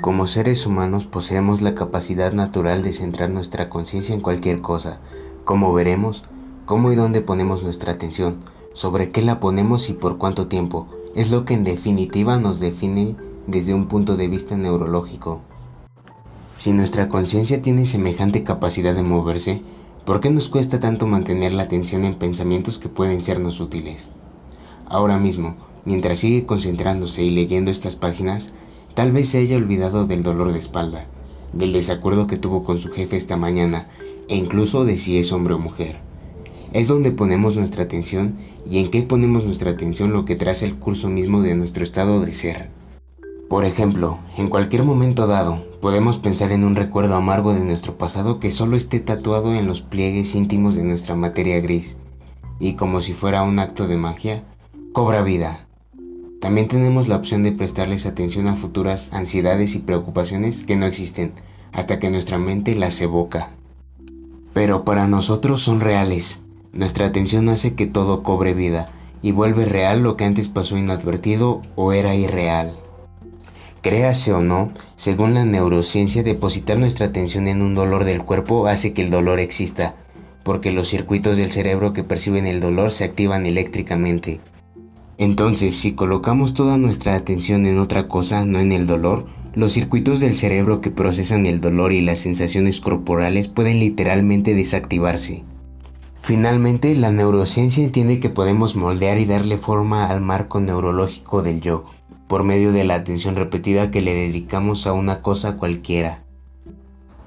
Como seres humanos poseemos la capacidad natural de centrar nuestra conciencia en cualquier cosa, como veremos, cómo y dónde ponemos nuestra atención, sobre qué la ponemos y por cuánto tiempo, es lo que en definitiva nos define desde un punto de vista neurológico. Si nuestra conciencia tiene semejante capacidad de moverse, ¿por qué nos cuesta tanto mantener la atención en pensamientos que pueden sernos útiles? Ahora mismo, mientras sigue concentrándose y leyendo estas páginas, Tal vez se haya olvidado del dolor de espalda, del desacuerdo que tuvo con su jefe esta mañana e incluso de si es hombre o mujer. Es donde ponemos nuestra atención y en qué ponemos nuestra atención lo que traza el curso mismo de nuestro estado de ser. Por ejemplo, en cualquier momento dado, podemos pensar en un recuerdo amargo de nuestro pasado que solo esté tatuado en los pliegues íntimos de nuestra materia gris, y como si fuera un acto de magia, cobra vida, también tenemos la opción de prestarles atención a futuras ansiedades y preocupaciones que no existen hasta que nuestra mente las evoca. Pero para nosotros son reales. Nuestra atención hace que todo cobre vida y vuelve real lo que antes pasó inadvertido o era irreal. Créase o no, según la neurociencia, depositar nuestra atención en un dolor del cuerpo hace que el dolor exista, porque los circuitos del cerebro que perciben el dolor se activan eléctricamente. Entonces, si colocamos toda nuestra atención en otra cosa, no en el dolor, los circuitos del cerebro que procesan el dolor y las sensaciones corporales pueden literalmente desactivarse. Finalmente, la neurociencia entiende que podemos moldear y darle forma al marco neurológico del yo, por medio de la atención repetida que le dedicamos a una cosa cualquiera.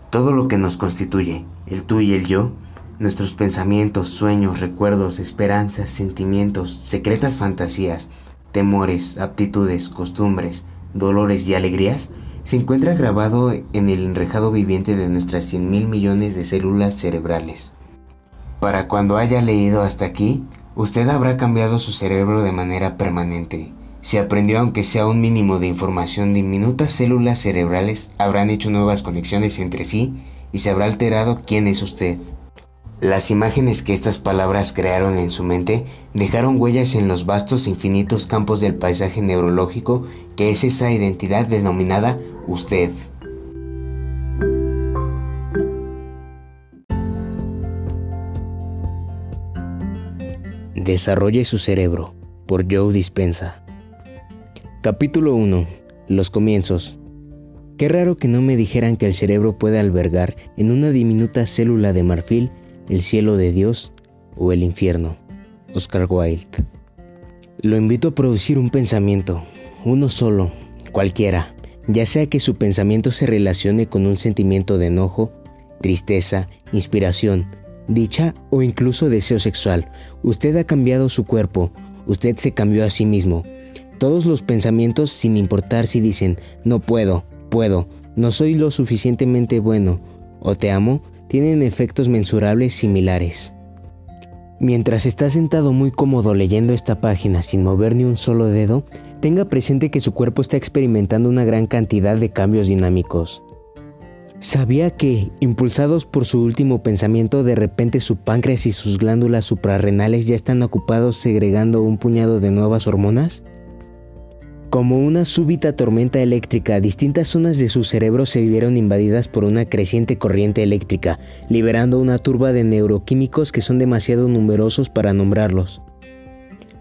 Todo lo que nos constituye, el tú y el yo, Nuestros pensamientos, sueños, recuerdos, esperanzas, sentimientos, secretas fantasías, temores, aptitudes, costumbres, dolores y alegrías se encuentra grabado en el enrejado viviente de nuestras 100 mil millones de células cerebrales. Para cuando haya leído hasta aquí, usted habrá cambiado su cerebro de manera permanente. Si aprendió aunque sea un mínimo de información, diminutas células cerebrales habrán hecho nuevas conexiones entre sí y se habrá alterado quién es usted. Las imágenes que estas palabras crearon en su mente dejaron huellas en los vastos infinitos campos del paisaje neurológico que es esa identidad denominada usted. Desarrolle su cerebro por Joe Dispensa. Capítulo 1. Los comienzos. Qué raro que no me dijeran que el cerebro puede albergar en una diminuta célula de marfil el cielo de Dios o el infierno. Oscar Wilde. Lo invito a producir un pensamiento, uno solo, cualquiera, ya sea que su pensamiento se relacione con un sentimiento de enojo, tristeza, inspiración, dicha o incluso deseo sexual. Usted ha cambiado su cuerpo, usted se cambió a sí mismo. Todos los pensamientos, sin importar si dicen, no puedo, puedo, no soy lo suficientemente bueno, o te amo, tienen efectos mensurables similares. Mientras está sentado muy cómodo leyendo esta página sin mover ni un solo dedo, tenga presente que su cuerpo está experimentando una gran cantidad de cambios dinámicos. ¿Sabía que, impulsados por su último pensamiento, de repente su páncreas y sus glándulas suprarrenales ya están ocupados segregando un puñado de nuevas hormonas? Como una súbita tormenta eléctrica, distintas zonas de su cerebro se vieron invadidas por una creciente corriente eléctrica, liberando una turba de neuroquímicos que son demasiado numerosos para nombrarlos.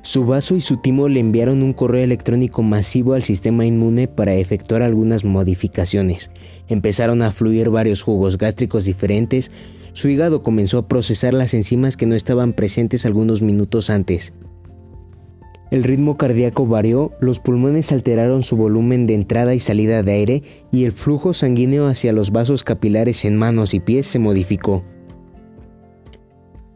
Su vaso y su timo le enviaron un correo electrónico masivo al sistema inmune para efectuar algunas modificaciones. Empezaron a fluir varios jugos gástricos diferentes, su hígado comenzó a procesar las enzimas que no estaban presentes algunos minutos antes. El ritmo cardíaco varió, los pulmones alteraron su volumen de entrada y salida de aire y el flujo sanguíneo hacia los vasos capilares en manos y pies se modificó.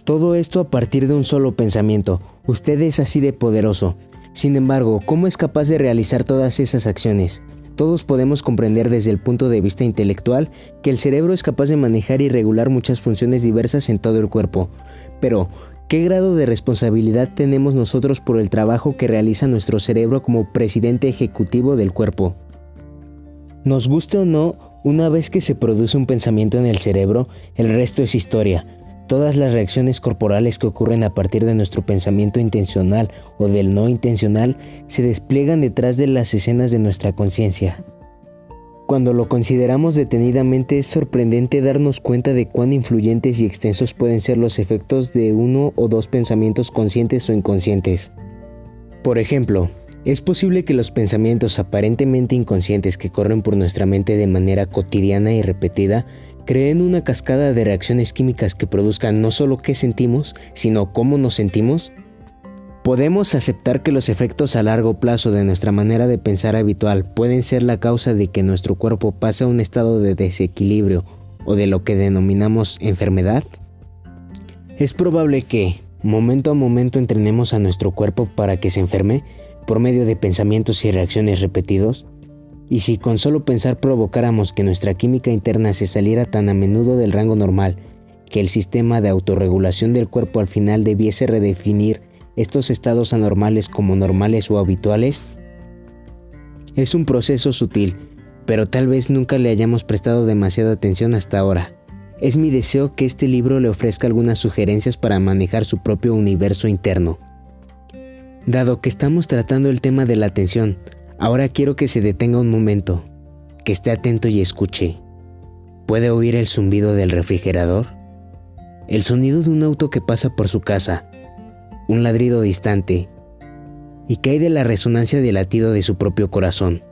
Todo esto a partir de un solo pensamiento. Usted es así de poderoso. Sin embargo, ¿cómo es capaz de realizar todas esas acciones? Todos podemos comprender desde el punto de vista intelectual que el cerebro es capaz de manejar y regular muchas funciones diversas en todo el cuerpo. Pero, ¿Qué grado de responsabilidad tenemos nosotros por el trabajo que realiza nuestro cerebro como presidente ejecutivo del cuerpo? Nos guste o no, una vez que se produce un pensamiento en el cerebro, el resto es historia. Todas las reacciones corporales que ocurren a partir de nuestro pensamiento intencional o del no intencional se despliegan detrás de las escenas de nuestra conciencia. Cuando lo consideramos detenidamente es sorprendente darnos cuenta de cuán influyentes y extensos pueden ser los efectos de uno o dos pensamientos conscientes o inconscientes. Por ejemplo, es posible que los pensamientos aparentemente inconscientes que corren por nuestra mente de manera cotidiana y repetida creen una cascada de reacciones químicas que produzcan no solo qué sentimos, sino cómo nos sentimos Podemos aceptar que los efectos a largo plazo de nuestra manera de pensar habitual pueden ser la causa de que nuestro cuerpo pase a un estado de desequilibrio o de lo que denominamos enfermedad. Es probable que, momento a momento, entrenemos a nuestro cuerpo para que se enferme por medio de pensamientos y reacciones repetidos. Y si con solo pensar provocáramos que nuestra química interna se saliera tan a menudo del rango normal, que el sistema de autorregulación del cuerpo al final debiese redefinir estos estados anormales como normales o habituales? Es un proceso sutil, pero tal vez nunca le hayamos prestado demasiada atención hasta ahora. Es mi deseo que este libro le ofrezca algunas sugerencias para manejar su propio universo interno. Dado que estamos tratando el tema de la atención, ahora quiero que se detenga un momento, que esté atento y escuche. ¿Puede oír el zumbido del refrigerador? El sonido de un auto que pasa por su casa, un ladrido distante, y cae de la resonancia del latido de su propio corazón.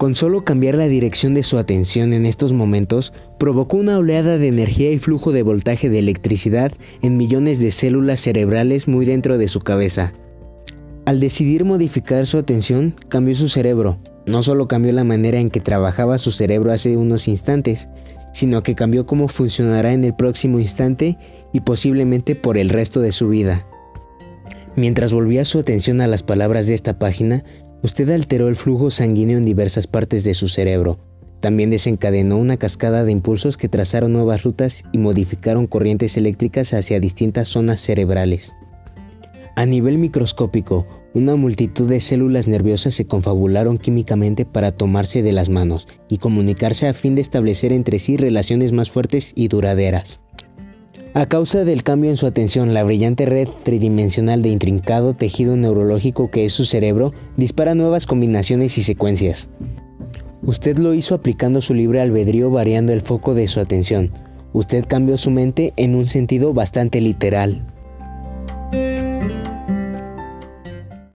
Con solo cambiar la dirección de su atención en estos momentos, provocó una oleada de energía y flujo de voltaje de electricidad en millones de células cerebrales muy dentro de su cabeza. Al decidir modificar su atención, cambió su cerebro. No solo cambió la manera en que trabajaba su cerebro hace unos instantes, sino que cambió cómo funcionará en el próximo instante y posiblemente por el resto de su vida. Mientras volvía su atención a las palabras de esta página, usted alteró el flujo sanguíneo en diversas partes de su cerebro. También desencadenó una cascada de impulsos que trazaron nuevas rutas y modificaron corrientes eléctricas hacia distintas zonas cerebrales. A nivel microscópico, una multitud de células nerviosas se confabularon químicamente para tomarse de las manos y comunicarse a fin de establecer entre sí relaciones más fuertes y duraderas. A causa del cambio en su atención, la brillante red tridimensional de intrincado tejido neurológico que es su cerebro dispara nuevas combinaciones y secuencias. Usted lo hizo aplicando su libre albedrío variando el foco de su atención. Usted cambió su mente en un sentido bastante literal.